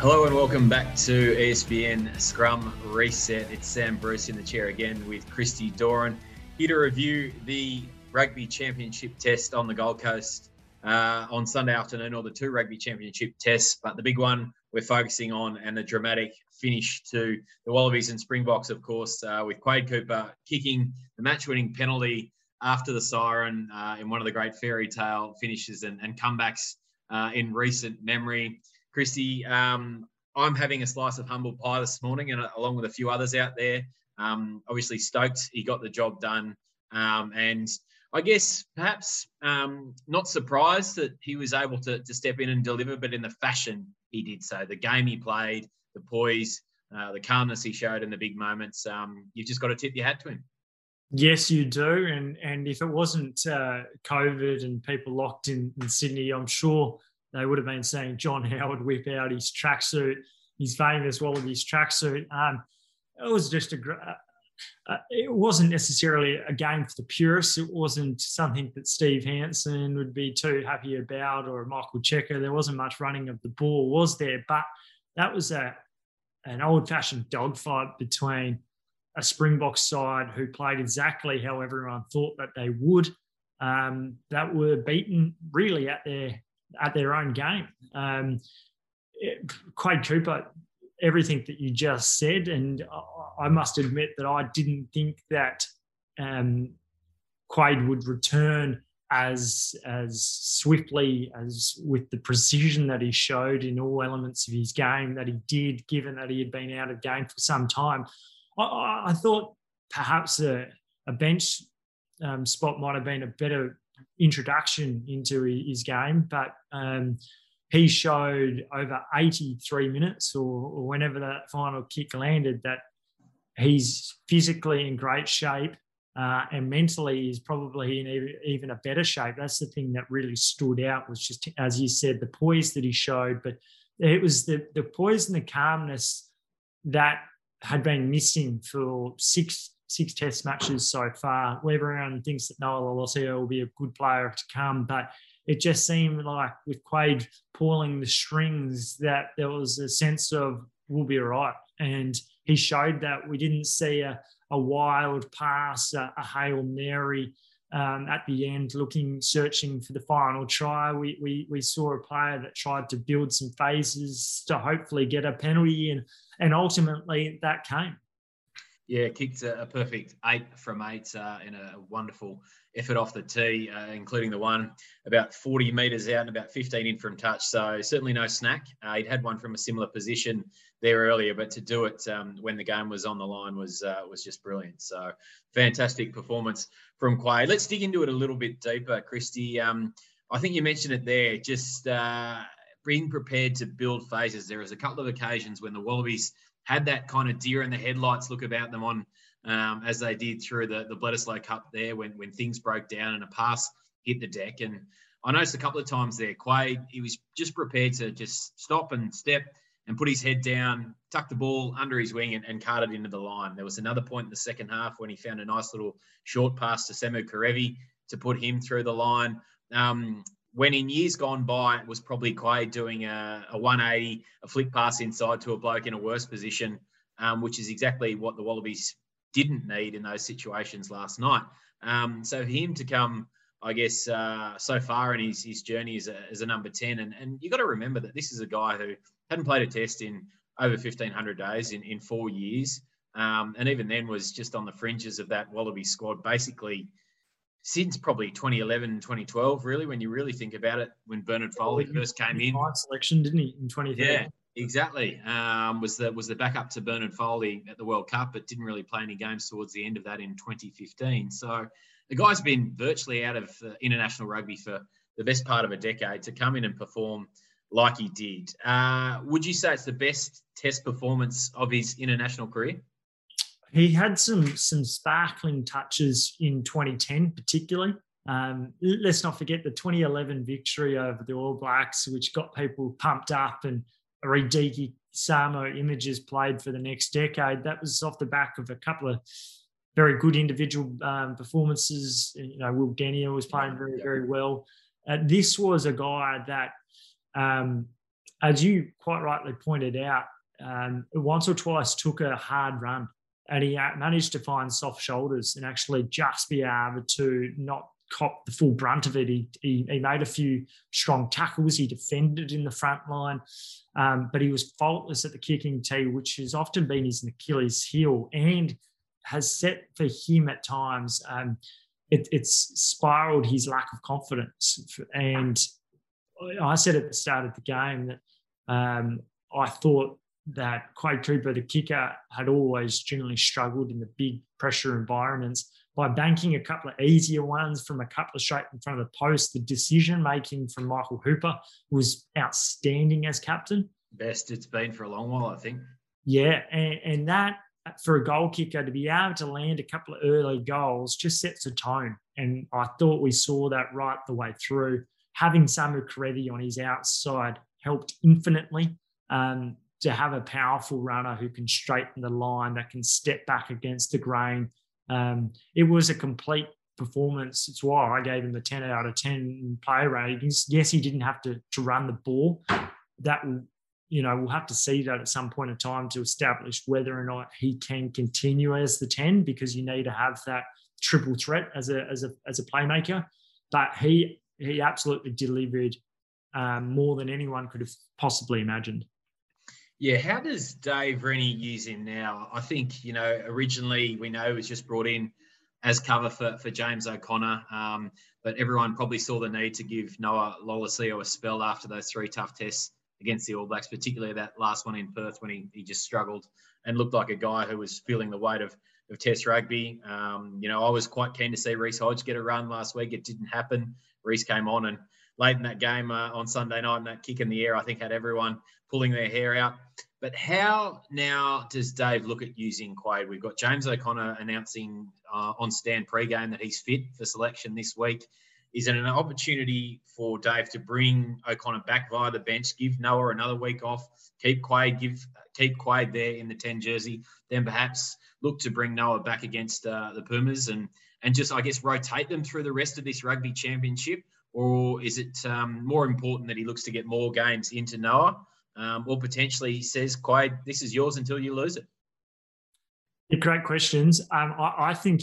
Hello and welcome back to ESPN Scrum Reset. It's Sam Bruce in the chair again with Christy Doran here to review the Rugby Championship test on the Gold Coast uh, on Sunday afternoon, or the two Rugby Championship tests. But the big one we're focusing on and the dramatic finish to the Wallabies and Springboks, of course, uh, with Quade Cooper kicking the match winning penalty after the siren uh, in one of the great fairy tale finishes and, and comebacks uh, in recent memory. Christy, um, I'm having a slice of humble pie this morning, and uh, along with a few others out there. Um, obviously, stoked he got the job done, um, and I guess perhaps um, not surprised that he was able to, to step in and deliver, but in the fashion he did so. The game he played, the poise, uh, the calmness he showed in the big moments. Um, you've just got to tip your hat to him. Yes, you do, and and if it wasn't uh, COVID and people locked in, in Sydney, I'm sure they would have been seeing John Howard whip out his tracksuit, his famous Wallabies tracksuit. Um, it was just a uh, uh, it wasn't necessarily a game for the purists. It wasn't something that Steve Hansen would be too happy about or Michael Cheika. There wasn't much running of the ball, was there? But that was a an old fashioned dogfight between a Springbok side who played exactly how everyone thought that they would, um, that were beaten really at their at their own game. Um, it, Quade Cooper, everything that you just said, and I must admit that I didn't think that um, Quade would return as as swiftly as with the precision that he showed in all elements of his game that he did, given that he had been out of game for some time. I, I thought perhaps a, a bench um, spot might have been a better introduction into his game, but um, he showed over 83 minutes or, or, whenever that final kick landed that he's physically in great shape uh, and mentally he's probably in even a better shape. That's the thing that really stood out was just, as you said, the poise that he showed, but it was the, the poise and the calmness that had been missing for six six test matches so far. Everyone thinks that Noah Lolesio will be a good player to come, but it just seemed like with Quade pulling the strings that there was a sense of we'll be all right. And he showed that we didn't see a, a wild pass, a, a Hail Mary um, at the end, looking, searching for the final try. We, we, we saw a player that tried to build some phases to hopefully get a penalty, and, and ultimately that came. Yeah, kicked a, a perfect eight from eight uh, in a wonderful effort off the tee, uh, including the one about 40 metres out and about 15 in from touch. So certainly no snack. Uh, he'd had one from a similar position there earlier, but to do it um, when the game was on the line was uh, was just brilliant. So fantastic performance from Quade. Let's dig into it a little bit deeper, Christy. Um, I think you mentioned it there. Just uh, being prepared to build phases. There was a couple of occasions when the Wallabies had that kind of deer in the headlights look about them on um, as they did through the, the Bledisloe Cup there when, when things broke down and a pass hit the deck. And I noticed a couple of times there, Quade, he was just prepared to just stop and step and put his head down, tuck the ball under his wing and, and cart it into the line. There was another point in the second half when he found a nice little short pass to Samu Kerevi to put him through the line. Um, when in years gone by, it was probably Quade doing a, a 180, a flick pass inside to a bloke in a worse position, um, which is exactly what the Wallabies didn't need in those situations last night. Um, so him to come, I guess, uh, so far in his, his journey as a, as a number 10, and, and you've got to remember that this is a guy who hadn't played a test in over 1,500 days in, in four years. Um, and even then was just on the fringes of that Wallaby squad, basically – since probably 2011, 2012, really, when you really think about it, when Bernard Foley well, first came in. selection, didn't he, in 2013? Yeah, exactly. Um, was the was the backup to Bernard Foley at the World Cup, but didn't really play any games towards the end of that in 2015. So the guy's been virtually out of uh, international rugby for the best part of a decade to come in and perform like he did. Uh, would you say it's the best test performance of his international career? He had some some sparkling touches in 2010, particularly. Um, let's not forget the 2011 victory over the All Blacks, which got people pumped up, and Radike Samo images played for the next decade. That was off the back of a couple of very good individual um, performances. You know, Will Genia was playing very, very well. Uh, this was a guy that um, as you quite rightly pointed out, um, once or twice took a hard run and he managed to find soft shoulders and actually just be able to not cop the full brunt of it. He, he, he made a few strong tackles. He defended in the front line, um, but he was faultless at the kicking tee, which has often been his Achilles heel and has set for him at times. Um, it, it's spiraled his lack of confidence. And I said at the start of the game that um, I thought that Quade Cooper, the kicker, had always generally struggled in the big pressure environments. By banking a couple of easier ones from a couple of straight in front of the post, the decision making from Michael Hooper was outstanding as captain. Best it's been for a long while, I think. Yeah, and, and that for a goal kicker to be able to land a couple of early goals just sets a tone. And I thought we saw that right the way through. Having Samu Kerevi on his outside helped infinitely. Um, to have a powerful runner who can straighten the line, that can step back against the grain. Um, it was a complete performance. It's why I gave him the 10 out of 10 player ratings. Yes, he didn't have to, to run the ball. That will, you know, we'll have to see that at some point in time to establish whether or not he can continue as the 10 because you need to have that triple threat as a as a as a playmaker. But he he absolutely delivered um, more than anyone could have possibly imagined. Yeah, how does Dave Rennie use him now? I think, you know, originally we know he was just brought in as cover for, for James O'Connor, um, but everyone probably saw the need to give Noah Lolesio a spell after those three tough tests against the All Blacks, particularly that last one in Perth when he, he just struggled and looked like a guy who was feeling the weight of, of Test rugby. Um, you know, I was quite keen to see Reece Hodge get a run last week. It didn't happen. Reece came on and late in that game uh, on Sunday night, and that kick in the air, I think had everyone pulling their hair out. But how now does Dave look at using Quade? We've got James O'Connor announcing uh, on Stan pre-game that he's fit for selection this week. Is it an opportunity for Dave to bring O'Connor back via the bench, give Noah another week off, keep Quade, give keep Quade there in the 10 jersey, then perhaps look to bring Noah back against uh, the Pumas and and just I guess rotate them through the rest of this rugby championship? Or is it um, more important that he looks to get more games into Noah? Um, or potentially he says, Quade, this is yours until you lose it? Yeah, great questions. Um, I, I, think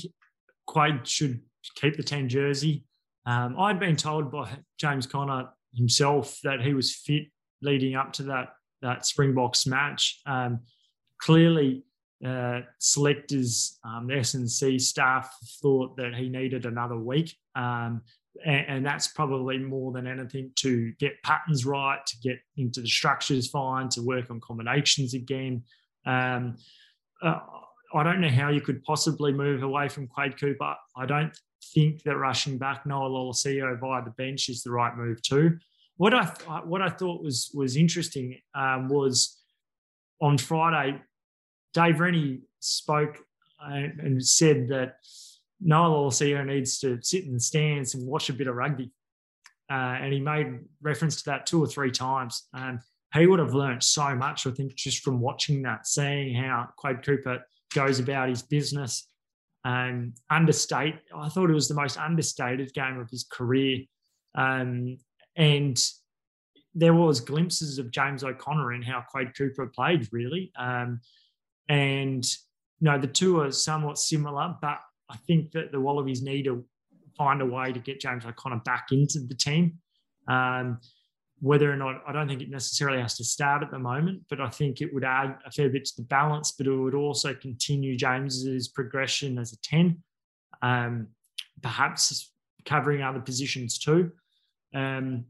Quade should keep the 10 jersey. Um, I'd been told by James Connor himself that he was fit leading up to that, that Springboks match. Um, clearly, uh, selectors, um, the S&C staff thought that he needed another week. Um, and, and, that's probably more than anything to get patterns right, to get into the structures fine, to work on combinations again. Um, uh, I don't know how you could possibly move away from Quade Cooper. I don't think that rushing back Noah Lolesio via the bench is the right move too. What I what I thought was was interesting um, was on Friday, Dave Rennie spoke and, and said that Noah Lolesio needs to sit in the stands and watch a bit of rugby. Uh, and he made reference to that two or three times. And he would have learned so much, I think, just from watching that, seeing how Quade Cooper goes about his business. Um, understate, I thought it was the most understated game of his career. Um, and there was glimpses of James O'Connor in how Quade Cooper played, really. Um, and you know, the two are somewhat similar, but I think that the Wallabies need to find a way to get James O'Connor back into the team. Um, whether or not I don't think it necessarily has to start at the moment, but I think it would add a fair bit to the balance, but it would also continue James's progression as a 10, um, perhaps covering other positions too. Um,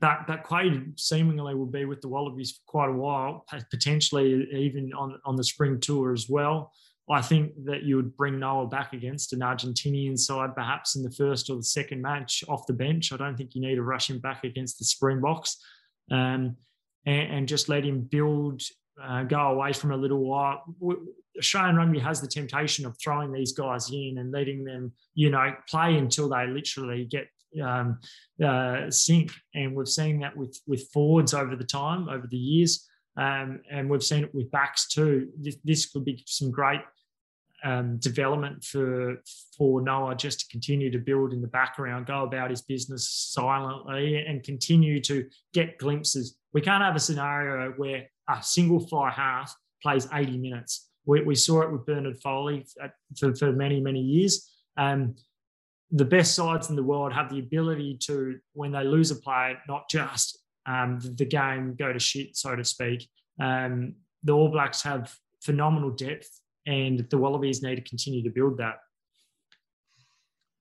but but Quade seemingly will be with the Wallabies for quite a while, potentially even on, on the spring tour as well. I think that you would bring Noah back against an Argentinian side, perhaps in the first or the second match off the bench. I don't think you need to rush him back against the Springboks um, and, and, just let him build, uh, go away from a little while. Australian rugby has the temptation of throwing these guys in and letting them, you know, play until they literally get um, uh, sink. And we've seen that with with forwards over the time, over the years. Um, and we've seen it with backs too. This, this could be some great um, development for for Noah just to continue to build in the background, go about his business silently, and continue to get glimpses. We can't have a scenario where a single fly half plays 80 minutes. We, we saw it with Bernard Foley for, for many many years. Um, the best sides in the world have the ability to, when they lose a player, not just um, the, the, game go to shit, so to speak. Um, the All Blacks have phenomenal depth and the Wallabies need to continue to build that.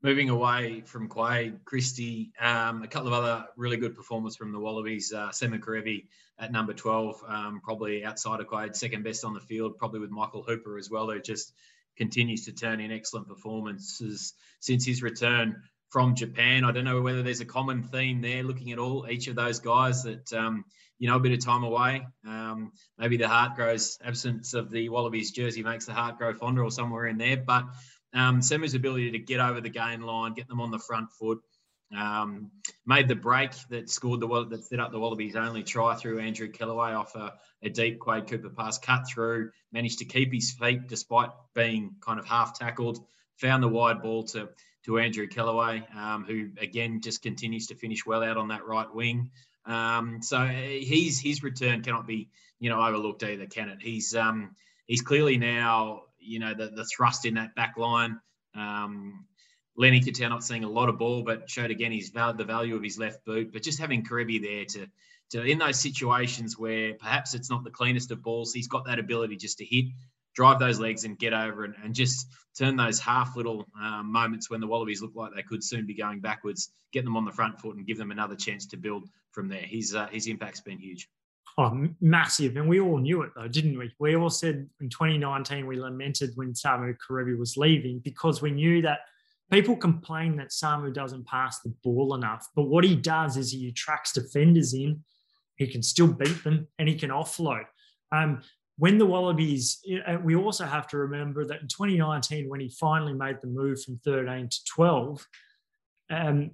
Moving away from Quade, Christy, um, a couple of other really good performers from the Wallabies. Uh, at number 12, um, probably outside of Quade, second best on the field, probably with Michael Hooper as well, who just continues to turn in excellent performances since his return from Japan. I don't know whether there's a common theme there, looking at all each of those guys that um, you know a bit of time away. Um, maybe the heart grows absence of the Wallabies jersey makes the heart grow fonder, or somewhere in there. But um, Samu's ability to get over the gain line, get them on the front foot, um, made the break that scored the that set up the Wallabies' only try through Andrew Kellaway off a, a deep Quade Cooper pass, cut through, managed to keep his feet despite being kind of half tackled, found the wide ball to to Andrew Kellaway, um, who again just continues to finish well out on that right wing. Um, so he's his return cannot be you know overlooked either, can it? He's um, he's clearly now you know the, the thrust in that back line. Um, Lenny Ikitau not seeing a lot of ball, but showed again his val- the value of his left boot. But just having Kerevi there to to in those situations where perhaps it's not the cleanest of balls, he's got that ability just to hit drive those legs and get over and, and just turn those half little um, moments when the Wallabies look like they could soon be going backwards, get them on the front foot and give them another chance to build from there. His uh, his impact's been huge. Oh, massive. And we all knew it though, didn't we? We all said in 2019 we lamented when Samu Kerevi was leaving because we knew that people complain that Samu doesn't pass the ball enough. But what he does is he attracts defenders in, he can still beat them, and he can offload. Um, when the Wallabies, we also have to remember that in 2019, when he finally made the move from 13 to 12, um,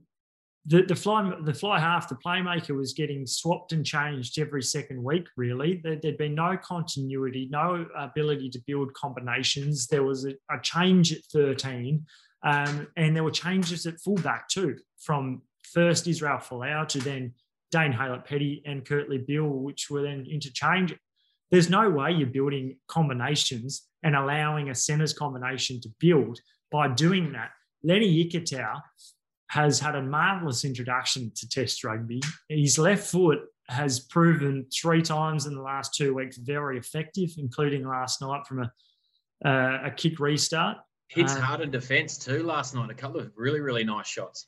the, the fly the fly half, the playmaker was getting swapped and changed every second week. Really, there, had been no continuity, no ability to build combinations. There was a, a change at 13, um, and there were changes at fullback too, from first Israel Folau to then Dane Haylett-Petty and Kurtley Beale, which were then interchanged. There's no way you're building combinations and allowing a centers combination to build by doing that. Lenny Ikitau has had a marvelous introduction to Test rugby. His left foot has proven three times in the last two weeks very effective, including last night from a uh, a kick restart. Hits um, hard in defence too last night. A couple of really really nice shots.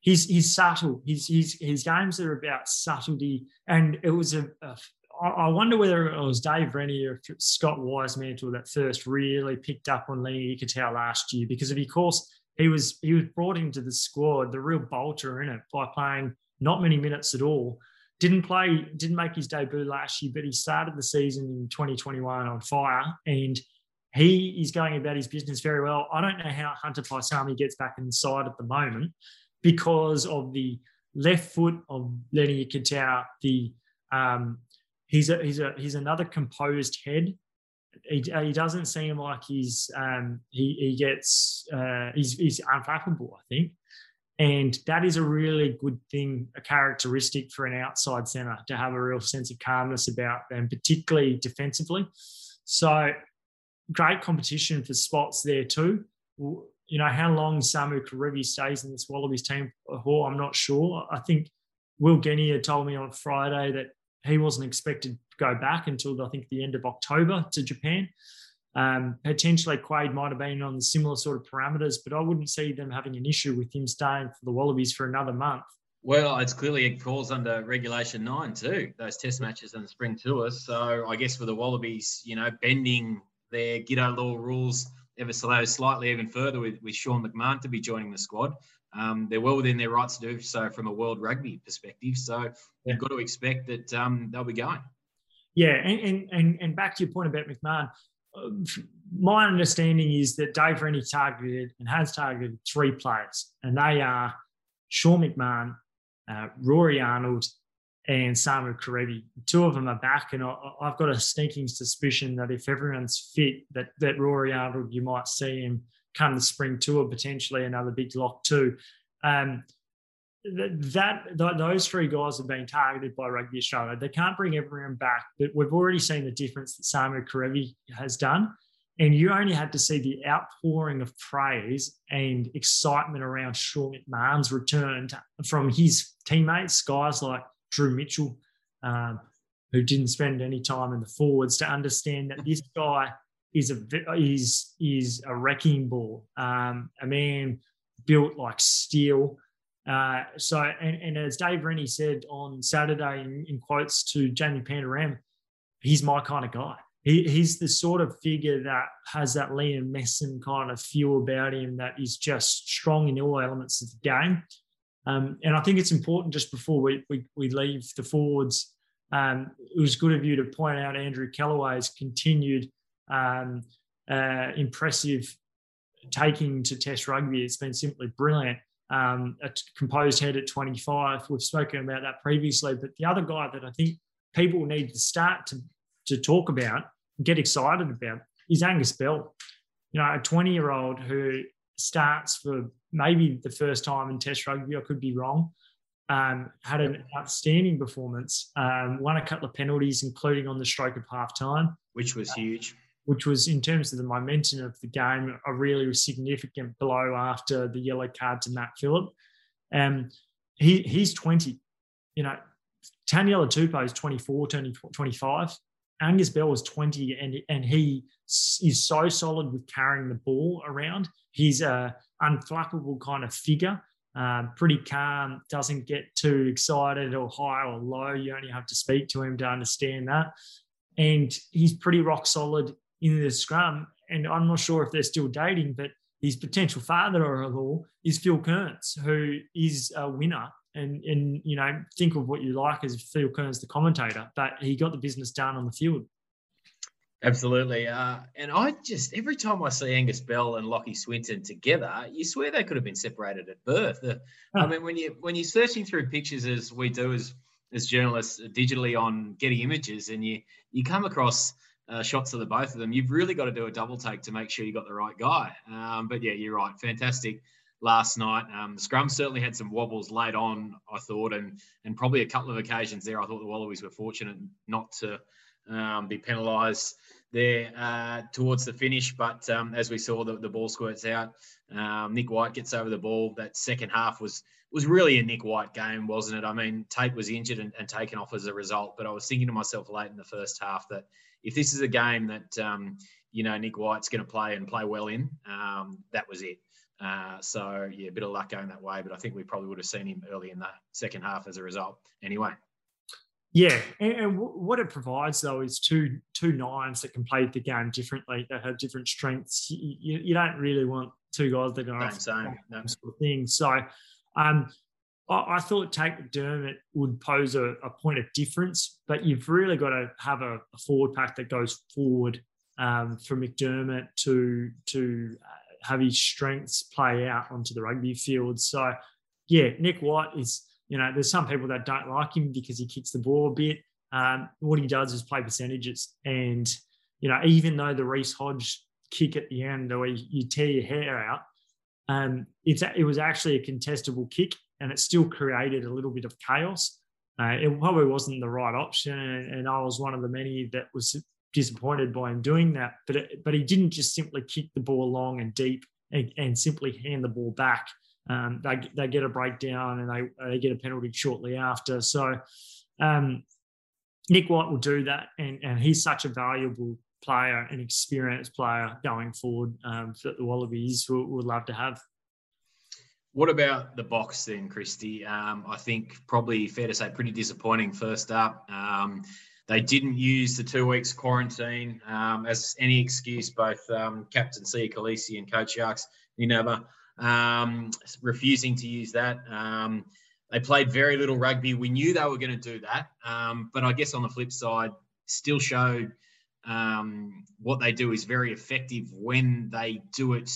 He's he's subtle. His his his games are about subtlety, and it was a, a I wonder whether it was Dave Rennie or Scott Wisemantel that first really picked up on Lenny Ikitau last year because of course he was he was brought into the squad, the real bolter in it by playing not many minutes at all. Didn't play, didn't make his debut last year, but he started the season in 2021 on fire and he is going about his business very well. I don't know how Hunter Paisami gets back inside at the moment because of the left foot of Lenny Ikitau, the um, he's a, he's a he's another composed head. He, he doesn't seem like he's um, he he gets uh, he's he's unflappable. I think, and that is a really good thing, a characteristic for an outside centre to have a real sense of calmness about them, particularly defensively. So great competition for spots there too. You know how long Samu Kerevi stays in this Wallabies team? Oh, I'm not sure. I think Will Genia told me on Friday that he wasn't expected to go back until I think the end of October to Japan. Um, potentially, Quade might have been on similar sort of parameters, but I wouldn't see them having an issue with him staying for the Wallabies for another month. Well, it's clearly it falls under Regulation Nine too. Those Test matches and the Spring Tours. So I guess for the Wallabies, you know, bending their Giteau Law rules ever so slightly even further with, with Sean McMahon to be joining the squad um, they're well within their rights to do so from a world rugby perspective. So yeah. you've got to expect that um, they'll be going. Yeah, and, and and back to your point about McMahon, uh, my understanding is that Dave Rennie targeted and has targeted three players, and they are Sean McMahon, uh, Rory Arnold, and Samu Kerevi. Two of them are back, and I, have got a sneaking suspicion that if everyone's fit, that that Rory Arnold, you might see him come the spring tour, potentially another big lock too. Um, that, that those three guys have been targeted by Rugby Australia. They can't bring everyone back, but we've already seen the difference that Samu Kerevi has done. And you only had to see the outpouring of praise and excitement around Sean McMahon's return to, from his teammates, guys like Drew Mitchell, um, who didn't spend any time in the forwards, to understand that this guy is a is is a wrecking ball, um, a man built like steel. Uh, so, and, and, as Dave Rennie said on Saturday in, in quotes to Jamie Pandaram, he's my kind of guy. He, he's the sort of figure that has that Liam Messam kind of feel about him that is just strong in all elements of the game. Um, and I think it's important just before we, we, we leave the forwards, um, it was good of you to point out Andrew Kellaway's continued um, uh, impressive taking to Test rugby. It's been simply brilliant. Um, a composed head at 25. We've spoken about that previously, but the other guy that I think people need to start to, to talk about, get excited about, is Angus Bell. You know, a 20 year old who starts for maybe the first time in Test rugby. I could be wrong. Um, had an outstanding performance. Um, won a couple of penalties, including on the stroke of half time, which was huge. Which was, in terms of the momentum of the game, a really significant blow after the yellow card to Matt Phillip. Um, he he's 20. You know, Taniela Tupou is 24, turning 25. Angus Bell was 20, and and he is so solid with carrying the ball around. He's a unflappable kind of figure. Um, pretty calm, doesn't get too excited or high or low. You only have to speak to him to understand that. And he's pretty rock solid in the scrum. And I'm not sure if they're still dating, but his potential father-in-law is Phil Kearns, who is a winner. And and you know, think of what you like as Phil Kearns, the commentator, but he got the business done on the field. Absolutely. Uh, and I just, every time I see Angus Bell and Lachie Swinton together, you swear they could have been separated at birth. huh. I mean, when, you, when you're searching through pictures as we do as, as journalists digitally on Getty Images and you, you come across uh, shots of the both of them, you've really got to do a double take to make sure you got the right guy. Um, but yeah, you're right. Fantastic last night. Um, the scrum certainly had some wobbles late on, I thought, and and probably a couple of occasions there. I thought the Wallabies were fortunate not to um, be penalised there uh, towards the finish. But um, as we saw, the, the ball squirts out. Um, Nick White gets over the ball. That second half was was really a Nick White game, wasn't it? I mean, Tate was injured and, and taken off as a result. But I was thinking to myself late in the first half that if this is a game that um, you know Nick White's going to play and play well in, um, that was it. Uh, so yeah, a bit of luck going that way, but I think we probably would have seen him early in the second half as a result. Anyway. Yeah, and, and, what it provides though is two two nines that can play the game differently, that have different strengths. You, you don't really want two guys that are same, same. No. sort of thing. So, um, I, thought Tate McDermott would pose a, a, point of difference, but you've really got to have a, a forward pack that goes forward um, for McDermott to to uh, have his strengths play out onto the rugby field. So, yeah, Nick White is you know, there's some people that don't like him because he kicks the ball a bit. Um, what he does is play percentages. And, you know, even though the Reece Hodge kick at the end, where you tear your hair out, um, it's, it was actually a contestable kick and it still created a little bit of chaos. Uh, it probably wasn't the right option. And, I was one of the many that was disappointed by him doing that. But, it, but he didn't just simply kick the ball long and deep and, and simply hand the ball back um, they, they get a breakdown and they, they get a penalty shortly after. So um, Nick White will do that, and, and he's such a valuable player, an experienced player going forward um, that the Wallabies would, would love to have. What about the Boks then, Christy? Um, I think probably fair to say pretty disappointing first up. Um, they didn't use the two weeks quarantine um, as any excuse, both um, Captain Siya Kolisi and Coach Jacques Nienaber um, refusing to use that. Um, they played very little rugby. We knew they were going to do that, but I guess on the flip side, still showed what they do is very effective when they do it.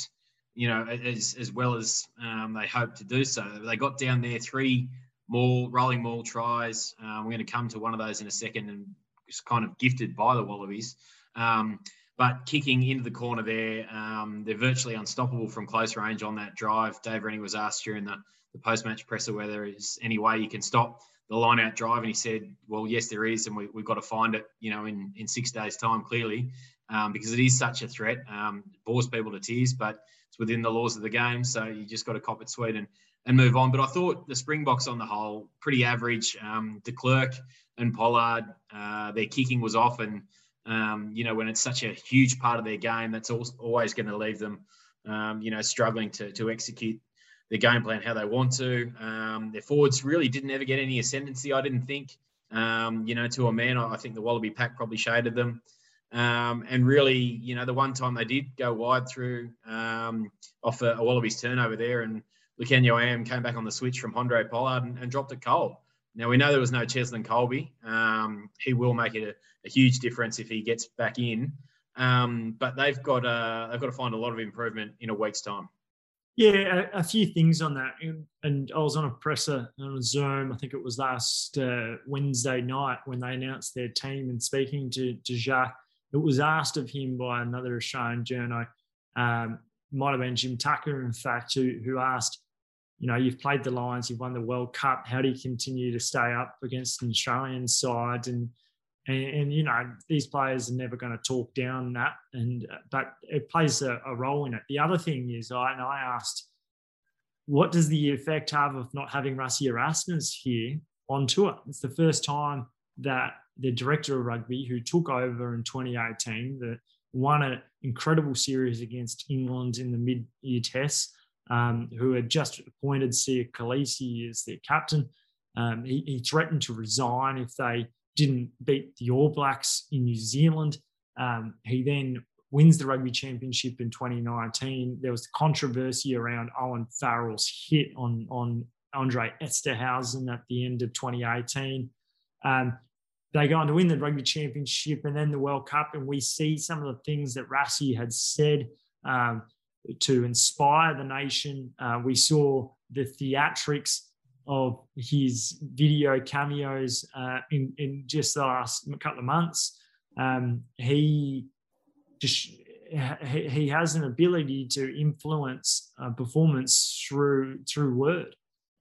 You know, as as well as um, they hope to do so. They got down there three more rolling maul tries. Um, we're going to come to one of those in a second, and it's kind of gifted by the Wallabies. Um, but kicking into the corner there, um, they're virtually unstoppable from close range on that drive. Dave Rennie was asked during the, the post-match presser whether there's any way you can stop the line-out drive, and he said, "Well, yes, there is, and we, have got to find it, you know, in, in six days' time, clearly, um, because it is such a threat. Um, bores people to tears, but it's within the laws of the game, so you just got to cop it sweet and and move on. But I thought the Springboks on the whole pretty average. Um, De Klerk and Pollard, uh, their kicking was off, and um, you know when it's such a huge part of their game, that's always going to leave them, um, you know, struggling to to execute their game plan how they want to. Um, their forwards really didn't ever get any ascendancy. I didn't think. Um, you know, to a man, I think the Wallaby pack probably shaded them. Um, and really, you know, the one time they did go wide through um, off a, a Wallabies turnover there, and Lukhanyo Am came back on the switch from Handré Pollard and, and, dropped it cold. Now we know there was no Cheslin Kolbe. Um, he will make it a, a, huge difference if he gets back in. Um, but they've got uh, they've got to find a lot of improvement in a week's time. Yeah, a, a few things on that. And, and, I was on a presser on a Zoom. I think it was last uh, Wednesday night when they announced their team and speaking to, to Jacques. It was asked of him by another Australian journo, um, might have been Jim Tucker, in fact, who, who asked, you know, you've played the Lions, you've won the World Cup. How do you continue to stay up against an Australian side? And and, and you know, these players are never going to talk down that, and but it plays a, a role in it. The other thing is, I and I asked, what does the effect have of not having Rassie Erasmus here on tour? It's the first time that the director of rugby, who took over in 2018, that won an incredible series against England in the mid-year tests um, who had just appointed Siya Kolisi as their captain. Um, he, he, threatened to resign if they didn't beat the All Blacks in New Zealand. Um, he then wins the rugby championship in 2019. There was controversy around Owen Farrell's hit on, on Andre Esterhuizen at the end of 2018. Um, they go on to win the rugby championship and then the World Cup, and we see some of the things that Rassie had said. Um, to inspire the nation. Uh, we saw the theatrics of his video cameos uh, in, in just the last couple of months. Um, he just he has an ability to influence uh, performance through through word,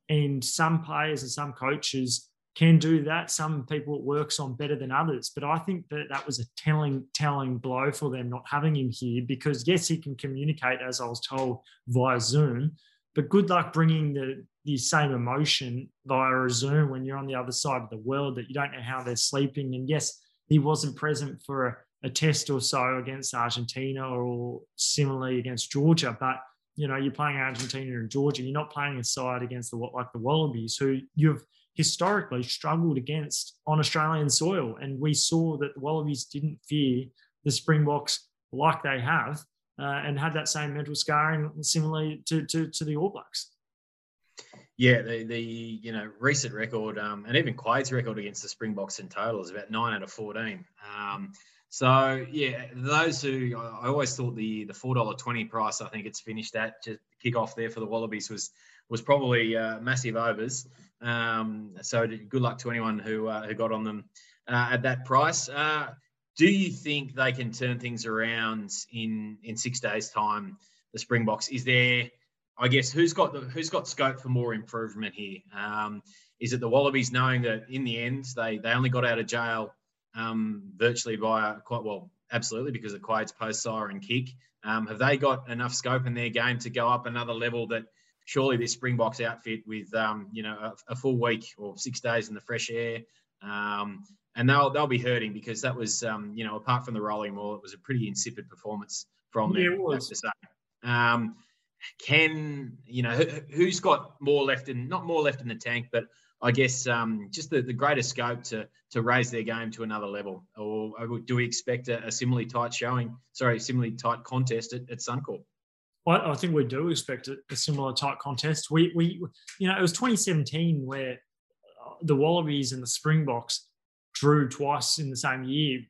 and some players and some coaches can do that. Some people it works on better than others, but I think that that was a telling telling blow for them not having him here because yes, he can communicate as I was told via Zoom, but good luck bringing the the same emotion via a Zoom when you're on the other side of the world that you don't know how they're sleeping. And yes, he wasn't present for a, a test or so against Argentina or similarly against Georgia, but you know you're playing Argentina and Georgia. You're not playing a side against the what like the Wallabies, who you've historically struggled against on Australian soil. And we saw that the Wallabies didn't fear the Springboks like they have uh, and had that same mental scarring similarly to, to, to the All Blacks. Yeah, the, the you know recent record um, and even Quade's record against the Springboks in total is about nine out of fourteen. Um, so yeah, those who I always thought the the four dollar twenty price I think it's finished at to kick off there for the Wallabies was was probably uh, massive overs. Um, so good luck to anyone who uh, who got on them uh, at that price. Uh, do you think they can turn things around in in six days' time? The Springboks is there. I guess who's got the who's got scope for more improvement here? Um, is it the Wallabies knowing that in the end they they only got out of jail um, virtually by quite well, absolutely because of Quade's post siren kick. Um, have they got enough scope in their game to go up another level that surely this Springboks outfit with um, you know a, a, full week or six days in the fresh air, um, and they'll they'll be hurting because that was um, you know apart from the rolling maul, it was a pretty insipid performance from them. Yeah, it was. To say. Um, can you know who, has got more left in not more left in the tank, but I guess um, just the, the greater scope to to raise their game to another level, or do we expect a, a similarly tight showing? Sorry, similarly tight contest at, at Suncorp? I, I think we do expect a, a, similar type contest. We, we, you know, it was 2017 where uh, the Wallabies and the Springboks drew twice in the same year,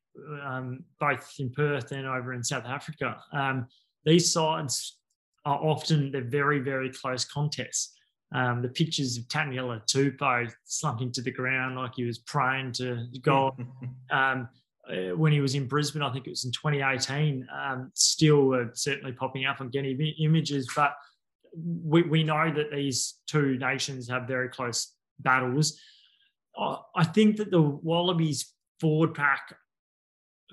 um, both in Perth and over in South Africa. Um, these sides are often they're very very close contests. um, the pictures of Taniela Tupou slumping to the ground like he was praying to God. uh, when he was in Brisbane, I think it was in 2018, um, still uh, certainly popping up and getting images. But we, we know that these two nations have very close battles. I think that the Wallabies forward pack,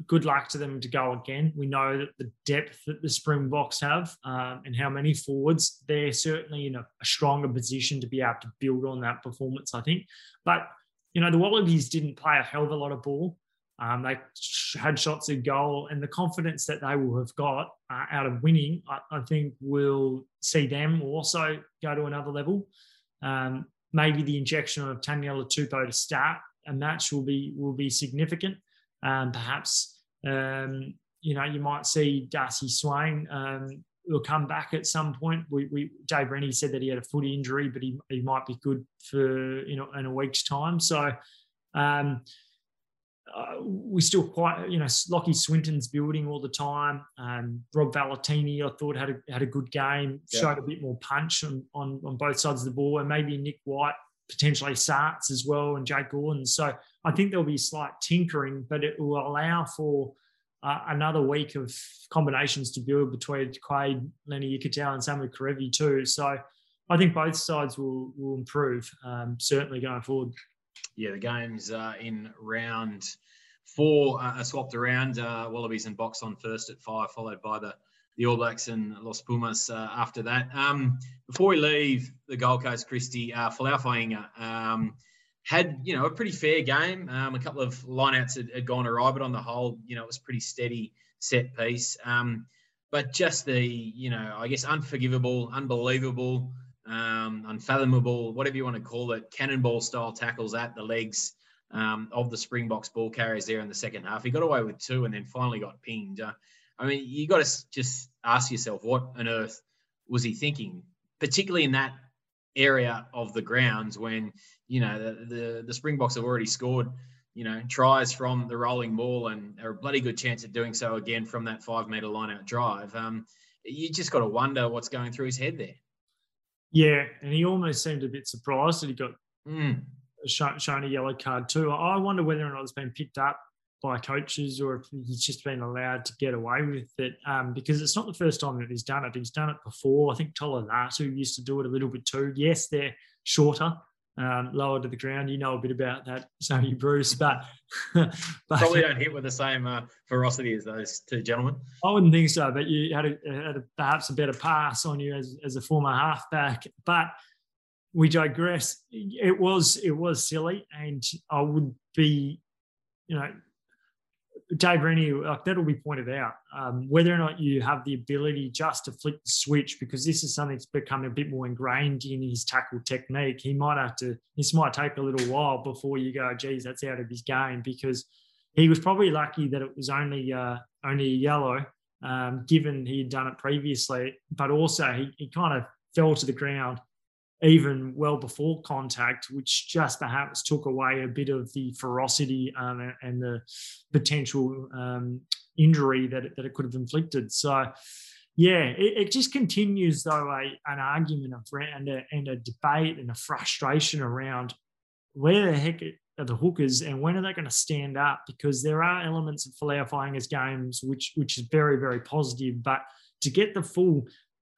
good luck to them to go again. We know that the depth that the Springboks have um, and how many forwards, they're certainly in a, a stronger position to be able to build on that performance, I think. But, you know, the Wallabies didn't play a hell of a lot of ball. Um, they had shots at goal, and the confidence that they will have got uh, out of winning, I, I, think, will see them also go to another level. Um, maybe the injection of Taniela Tupou to start a match will be will be significant. Um, perhaps um, you know you might see Darcy Swain um, will come back at some point. We, we Dave Rennie said that he had a foot injury, but he, he might be good for you know in a week's time. So. Um, uh, we still quite, you know, Lachie Swinton's building all the time. Um, Rob Valetini, I thought had a had a good game, yeah. showed a bit more punch on, on on both sides of the ball, and maybe Nick White potentially starts as well, and Jake Gordon. So I think there'll be slight tinkering, but it will allow for uh, another week of combinations to build between Quade, Lenny Ikitau, and Samu Kerevi too. So I think both sides will will improve um, certainly going forward yeah, the games uh, in round four uh, are swapped around. Uh, Wallabies and Boks on first at five, followed by the the All Blacks and Los Pumas uh, after that. Um, before we leave the Gold Coast, Christy, uh, Fainga'a um, had you know a pretty fair game. Um, a couple of lineouts had, had gone awry, but on the whole, you know, it was pretty steady set piece. Um, but just the you know, I guess unforgivable, unbelievable um, unfathomable, whatever you want to call it, cannonball style tackles at the legs um, of the Springboks ball carriers there in the second half. He got away with two and then finally got pinged. Uh, I mean, you got to just ask yourself, what on earth was he thinking, particularly in that area of the grounds when you know the the, the Springboks have already scored. You know, tries from the rolling ball and are a bloody good chance at doing so again from that five meter line out drive. Um, you just got to wonder what's going through his head there. Yeah, and he almost seemed a bit surprised that he got mm. shown, shown a yellow card too. I wonder whether or not it's been picked up by coaches or if he's just been allowed to get away with it um, because it's not the first time that he's done it. He's done it before. I think Tolu Latu used to do it a little bit too. Yes, they're shorter, um, lower to the ground. You know a bit about that, Sammy Bruce, but, but probably don't hit with the same uh, ferocity as those two gentlemen. I wouldn't think so, but you had, a, had a, perhaps a better pass on you as, as a former halfback. But we digress. It was it was silly, and I would be, you know, Dave Rennie, like that'll be pointed out. Um, whether or not you have the ability just to flick the switch, because this is something that's become a bit more ingrained in his tackle technique. He might have to. This might take a little while before you go, geez, that's out of his game, because he was probably lucky that it was only uh, only yellow, um, given he had done it previously. But also, he, he kind of fell to the ground even well before contact, which just perhaps took away a bit of the ferocity um, and the potential um, injury that it, that it could have inflicted. So, yeah, it, it just continues though a, an argument and a, and a debate and a frustration around where the heck are the hookers and when are they going to stand up? Because there are elements of Folau Fainga's games which which is very very positive, but to get the full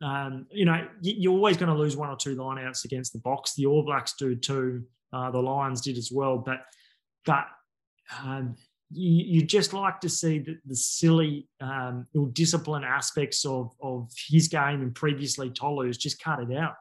um, you know, you're always going to lose one or two lineouts against the Boks. The All Blacks do too. Uh, the Lions did as well. But but um, you, you, just like to see the, the silly um, ill-disciplined aspects of of his game and previously Tolu's just cut it out.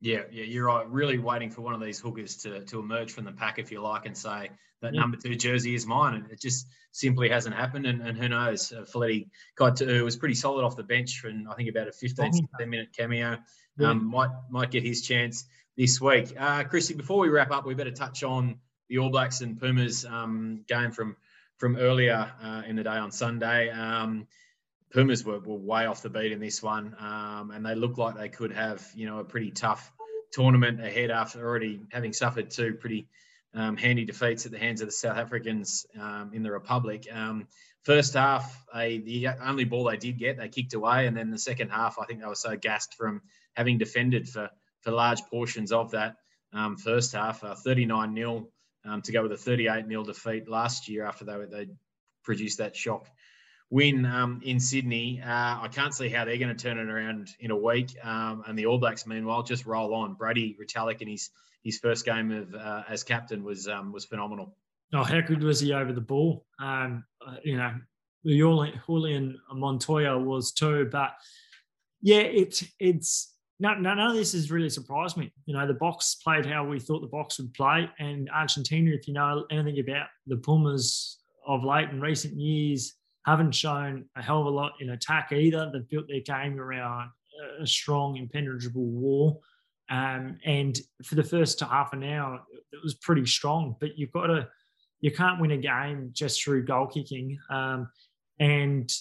Yeah, yeah, you're right. Really waiting for one of these hookers to to emerge from the pack, if you like, and say that yeah. number two jersey is mine. And it just simply hasn't happened. And, and who knows? Uh, Feleti Kaitu'u was pretty solid off the bench for I think about a 15, 16 minute cameo. Yeah. Um, might might get his chance this week. Uh, Christy, before we wrap up, we better touch on the All Blacks and Pumas um, game from from earlier uh, in the day on Sunday. Um, Pumas were, were way off the beat in this one, um, and they looked like they could have, you know, a pretty tough tournament ahead after already having suffered two pretty um, handy defeats at the hands of the South Africans um, in the Republic. Um, first half, they, the only ball they did get, they kicked away, and then the second half, I think they were so gassed from having defended for for large portions of that um, first half, uh, 39 0 um, to go with a 38 0 defeat last year after they, they produced that shock win um, in Sydney. Uh, I can't see how they're going to turn it around in a week. Um, and the All Blacks, meanwhile, just roll on. Brodie Retallick in his his first game of uh, as captain was um, was phenomenal. Oh, how good was he over the ball? Um, uh, you know, Julian Montoya was too, but yeah, it's it's none of this has really surprised me. You know, the Boks played how we thought the Boks would play, and Argentina, if you know anything about the Pumas of late in recent years, haven't shown a hell of a lot in attack either. They've built their game around a strong, impenetrable wall. Um, and for the first half an hour, it was pretty strong. But you've got to, you can't win a game just through goal kicking. Um, and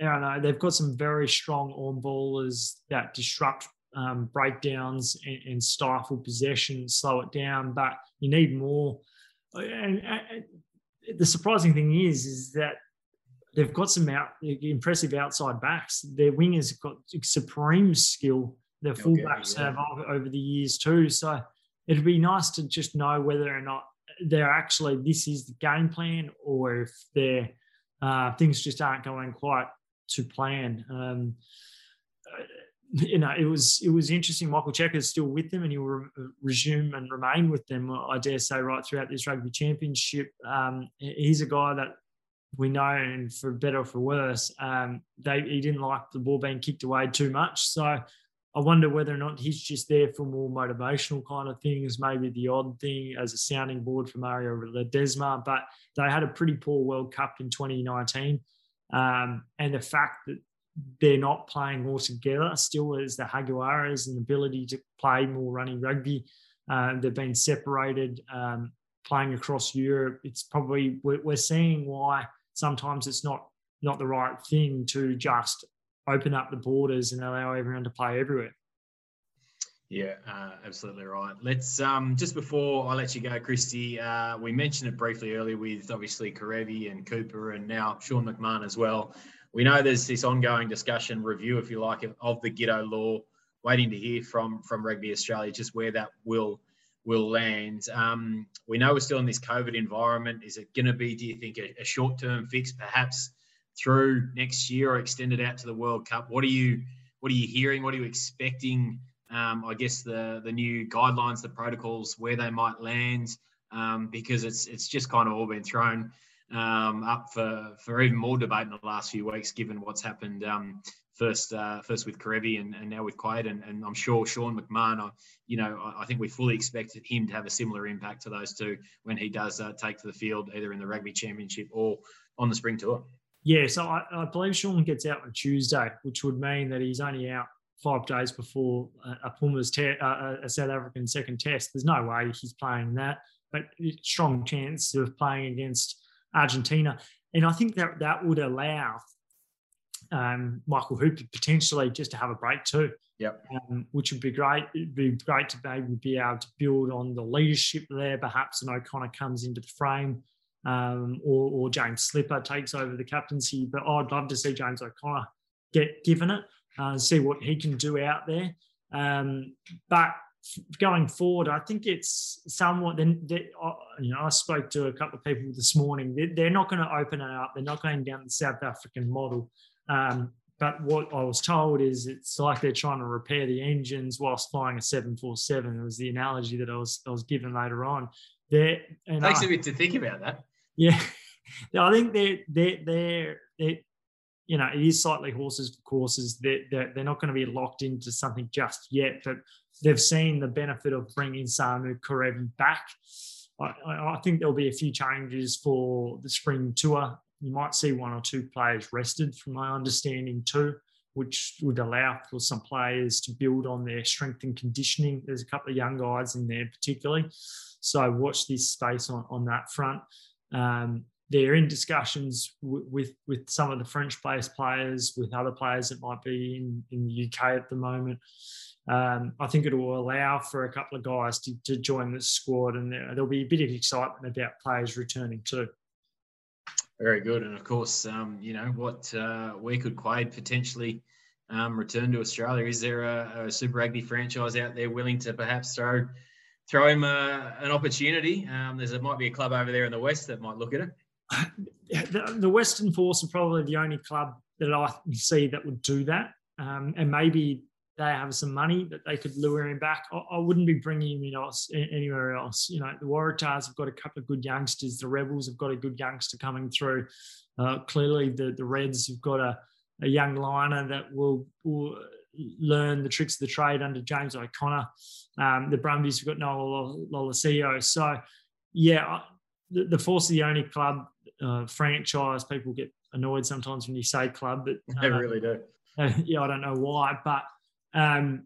I don't know, they've got some very strong on ballers that disrupt um, breakdowns and, and, stifle possession, slow it down. But you need more. And, and the surprising thing is, is that they've got some out, impressive outside backs. Their wingers have got supreme skill. Their fullbacks yeah. have over the years too. So it'd be nice to just know whether or not they're actually this is the game plan or if they're uh, things just aren't going quite to plan. Um, you know, it was it was interesting. Michael Cheika's still with them, and he will re- resume and remain with them. I dare say right throughout this rugby championship. Um, he's a guy that we know, and for better or for worse, um, they he didn't like the ball being kicked away too much. So I wonder whether or not he's just there for more motivational kind of things, maybe the odd thing as a sounding board for Mario Ledesma. But they had a pretty poor World Cup in 2019. Um, and the fact that they're not playing all together still as the Jaguares and the ability to play more running rugby. Uh, they've been separated um, playing across Europe. It's probably, we're seeing why sometimes it's not not the right thing to just open up the borders and allow everyone to play everywhere. Yeah, uh, absolutely right. Let's um, just before I let you go, Christy, uh, we mentioned it briefly earlier with obviously Kerevi and Cooper and now Sean McMahon as well. We know there's this ongoing discussion, review, if you like, of the Giteau law. Waiting to hear from from Rugby Australia just where that will will land. Um, we know we're still in this COVID environment. Is it going to be, do you think, a, a short term fix, perhaps through next year or extended out to the World Cup? What are you what are you hearing? What are you expecting? Um, I guess the the new guidelines, the protocols, where they might land, um, because it's it's just kind of all been thrown um, up for for even more debate in the last few weeks, given what's happened um, first uh, first with Kerevi and, and now with Quade, and, and I'm sure Sean McMahon. I, you know, I, I think we fully expect him to have a similar impact to those two when he does uh, take to the field, either in the Rugby Championship or on the Spring Tour. Yeah, so I, I believe Sean gets out on Tuesday, which would mean that he's only out five days before a, Pumas te- uh, a South African second test. There's no way he's playing that, but strong chance of playing against Argentina. And I think that that would allow um, Michael Hooper potentially just to have a break too. Yep. Um, which would be great. It'd be great to maybe be able to build on the leadership there. Perhaps an O'Connor comes into the frame, um, or, or, James Slipper takes over the captaincy. But I'd love to see James O'Connor get given it, uh, see what he can do out there. Um, but going forward, I think it's somewhat. Then you know, I spoke to a couple of people this morning. They're not going to open it up. They're not going down the South African model. Um, but what I was told is it's like they're trying to repair the engines whilst flying a 747. It was the analogy that I was I was given later on. There takes I, a bit to think about that. Yeah, I think they're they're they're, they're you know it is slightly horses for courses. They're, they're, they're not going to be locked into something just yet, but they've seen the benefit of bringing Samu Kerevi back. I, I, think there'll be a few changes for the spring tour you might see one or two players rested, from my understanding, too, which would allow for some players to build on their strength and conditioning. There's a couple of young guys in there, particularly. So watch this space on, on that front. Um, they're in discussions w- with with some of the French-based players, with other players that might be in, in the UK at the moment. Um, I think it will allow for a couple of guys to, to join the squad, and there, will be a bit of excitement about players returning too. Very good, and of course, um, you know what? Uh, where could Quade potentially um, return to Australia. Is there a, a, Super Rugby franchise out there willing to perhaps throw throw him uh, an opportunity? Um, there's a, might be a club over there in the west that might look at it. The, the Western Force are probably the only club that I see that would do that, um, and maybe they have some money that they could lure him back. I, I wouldn't be bringing him in else, anywhere else. You know, the Waratahs have got a couple of good youngsters. The Rebels have got a good youngster coming through. Uh, clearly, the the Reds have got a, a young liner that will, will learn the tricks of the trade under James O'Connor. Um, the Brumbies have got Noah Lolesio. So, yeah, the, the Force are the only club uh, franchise. People get annoyed sometimes when you say club, but uh, they really do. Yeah, I don't know why, but um,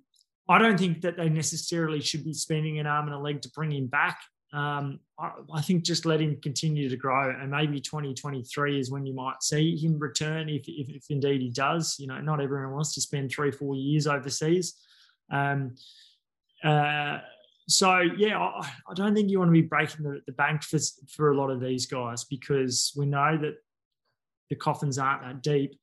I don't think that they necessarily should be spending an arm and a leg to bring him back. Um, I, I, think just let him continue to grow, and maybe 2023 is when you might see him return if, if, if indeed he does. You know, not everyone wants to spend three, four years overseas. Um, uh, so yeah, I, I, don't think you want to be breaking the, the bank for for a lot of these guys because we know that the coffins aren't that deep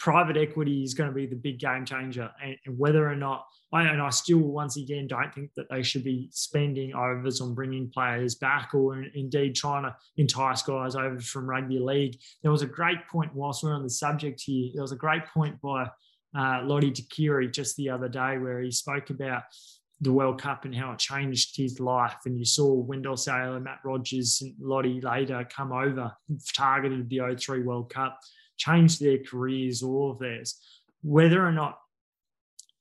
private equity is going to be the big game changer. And, whether or not, I, and I still, once again, don't think that they should be spending overs on bringing players back or indeed trying to entice guys over from rugby league. There was a great point whilst we're on the subject here. There was a great point by uh, Lote Tuqiri just the other day where he spoke about the World Cup and how it changed his life. And you saw Wendell Sailor, Matt Rogers, and Lote later come over, targeted the 03 World Cup changed their careers, all of theirs. Whether or not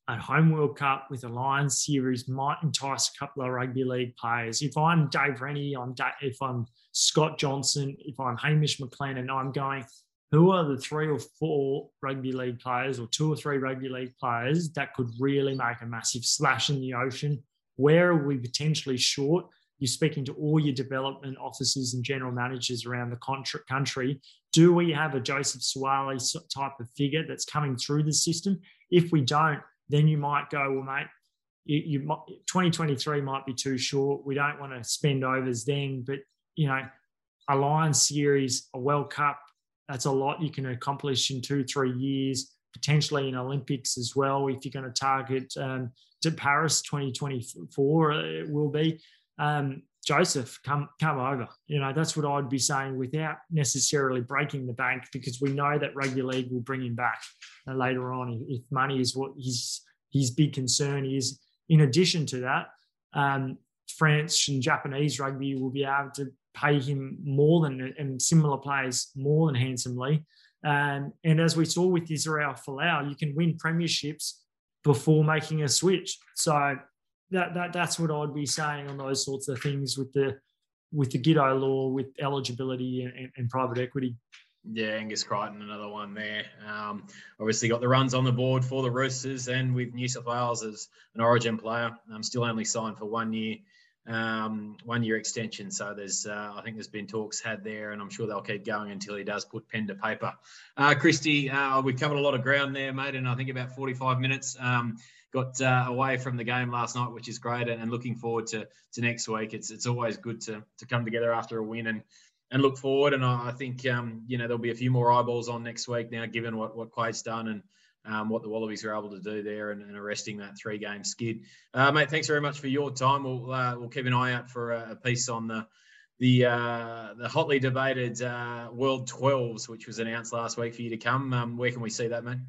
a home World Cup with a Lions series might entice a couple of rugby league players. If I'm Dave Rennie, I'm if I'm Scott Johnson, if I'm Hamish McLennan, I'm going, who are the three or four rugby league players or two or three rugby league players that could really make a massive slash in the ocean? Where are we potentially short? You're speaking to all your development officers and general managers around the country. Do we have a Joseph Suaalii type of figure that's coming through the system? If we don't, then you might go, well, mate, you, you 2023 might be too short. We don't want to spend overs then, but you know, a Lions series, a World Cup, that's a lot you can accomplish in two, three years, potentially in Olympics as well. If you're going to target um, to Paris 2024, it will be um, Joseph, come come over. You know, that's what I'd be saying without necessarily breaking the bank because we know that rugby league will bring him back uh, later on if money is what his his big concern is. In addition to that, um, French and Japanese rugby will be able to pay him more than and similar players more than handsomely. Um, and as we saw with Israel Folau, you can win premierships before making a switch. So that, that that's what I'd be saying on those sorts of things with the with the Giteau law, with eligibility and, and private equity. Yeah, Angus Crichton, another one there. Um, obviously got the runs on the board for the Roosters, and with New South Wales as an Origin player, I'm still only signed for one year, um, one year extension. So there's, uh, I think there's been talks had there, and I'm sure they'll keep going until he does put pen to paper. Uh, Christy, uh, we've covered a lot of ground there, mate, and I think about 45 minutes. Um, got uh, away from the game last night, which is great, and, looking forward to, to next week. It's it's always good to to come together after a win and and look forward. And I, I think um, you know there'll be a few more eyeballs on next week now, given what what Quade's done and. Um, what the Wallabies are able to do there and, and arresting that three-game skid, uh, mate. Thanks very much for your time. We'll uh, we'll keep an eye out for a, a piece on the the uh, the hotly debated uh, World 12s, which was announced last week for you to come. Um, where can we see that, mate?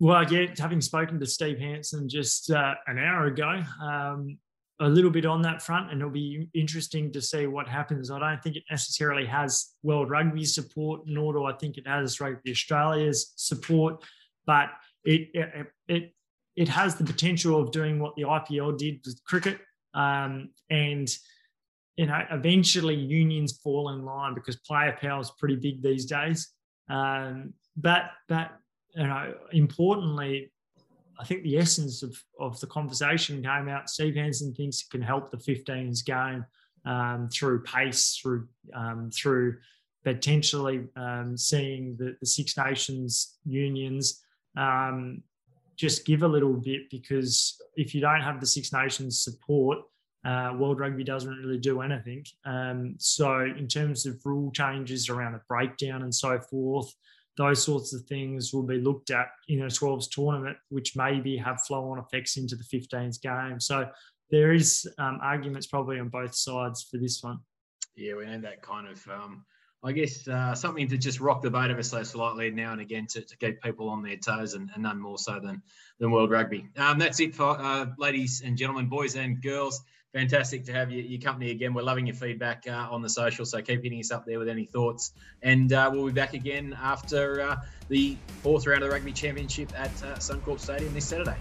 Well, yeah, having spoken to Steve Hansen just uh, an hour ago, um, a little bit on that front, and it'll be interesting to see what happens. I don't think it necessarily has World Rugby support, nor do I think it has Rugby Australia's support, but it it it, it has the potential of doing what the IPL did with cricket, um, and you know eventually unions fall in line because player power is pretty big these days. Um, but but you know, importantly, I think the essence of, of the conversation came out. Steve Hansen thinks it can help the 15s game um, through pace, through um, through potentially um, seeing the, the, Six Nations unions um, just give a little bit because if you don't have the Six Nations support, uh, World Rugby doesn't really do anything. Um, so in terms of rule changes around the breakdown and so forth, those sorts of things will be looked at in a 12s tournament, which maybe have flow on effects into the 15s game. So there is um, arguments probably on both sides for this one. Yeah, we need that kind of, um, I guess, uh, something to just rock the boat ever so slightly now and again to, to keep people on their toes and, and none more so than, than World Rugby. Um, that's it for uh, ladies and gentlemen, boys and girls fantastic to have you, your company again. We're loving your feedback uh, on the social, so keep hitting us up there with any thoughts. And uh, we'll be back again after uh, the fourth round of the Rugby Championship at uh, Suncorp Stadium this Saturday.